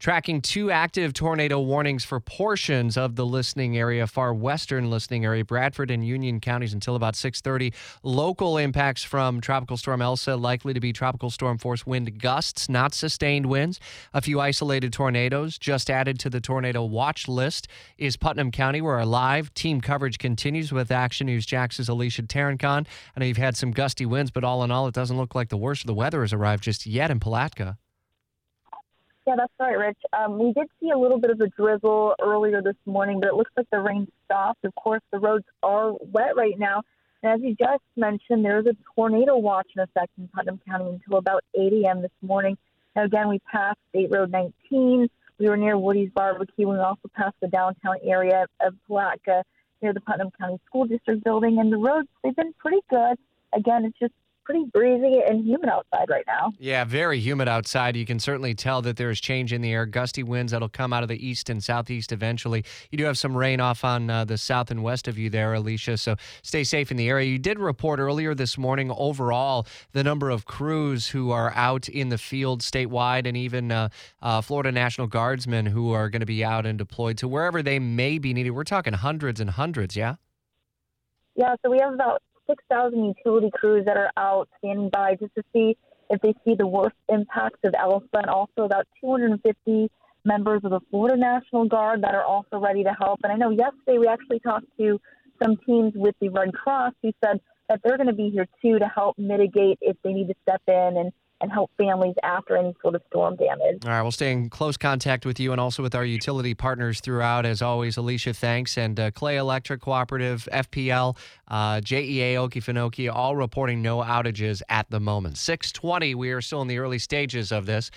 tracking two active tornado warnings for portions of the listening area far western listening area bradford and union counties until about 6.30 local impacts from tropical storm elsa likely to be tropical storm force wind gusts not sustained winds. A few isolated tornadoes just added to the tornado watch list is putnam county where our live team coverage continues with action news jax's alicia tarancon. I know you've had some gusty winds but all in all it doesn't look like the worst of the weather has arrived just yet in palatka Yeah, that's right, Rich. Um, we did see a little bit of a drizzle earlier this morning, but it looks like the rain stopped. Of course, the roads are wet right now. And as you just mentioned, there is a tornado watch in effect in Putnam County until about 8 a.m. this morning. Now, again, we passed State Road 19. We were near Woody's Barbecue. We also passed the downtown area of Palatka near the Putnam County School District building. And the roads, they've been pretty good. Again, it's just pretty breezy and humid outside right now. Yeah, very humid outside. You can certainly tell that there's change in the air. Gusty winds that'll come out of the east and southeast eventually. You do have some rain off on uh, the south and west of you there, Alicia, so stay safe in the area. You did report earlier this morning overall the number of crews who are out in the field statewide and even uh, uh, Florida National Guardsmen who are going to be out and deployed to wherever they may be needed. We're talking hundreds and hundreds, yeah? Yeah, so we have about 6,000 utility crews that are out standing by just to see if they see the worst impacts of Elsa, and also about 250 members of the Florida National Guard that are also ready to help. And I know yesterday we actually talked to some teams with the Red Cross who said that they're going to be here too to help mitigate if they need to step in and and help families after any sort of storm damage. All right, we'll stay in close contact with you and also with our utility partners throughout. As always, Alicia, thanks. And uh, Clay Electric Cooperative, FPL, uh, JEA, Okefenokee, all reporting no outages at the moment. 620, we are still in the early stages of this.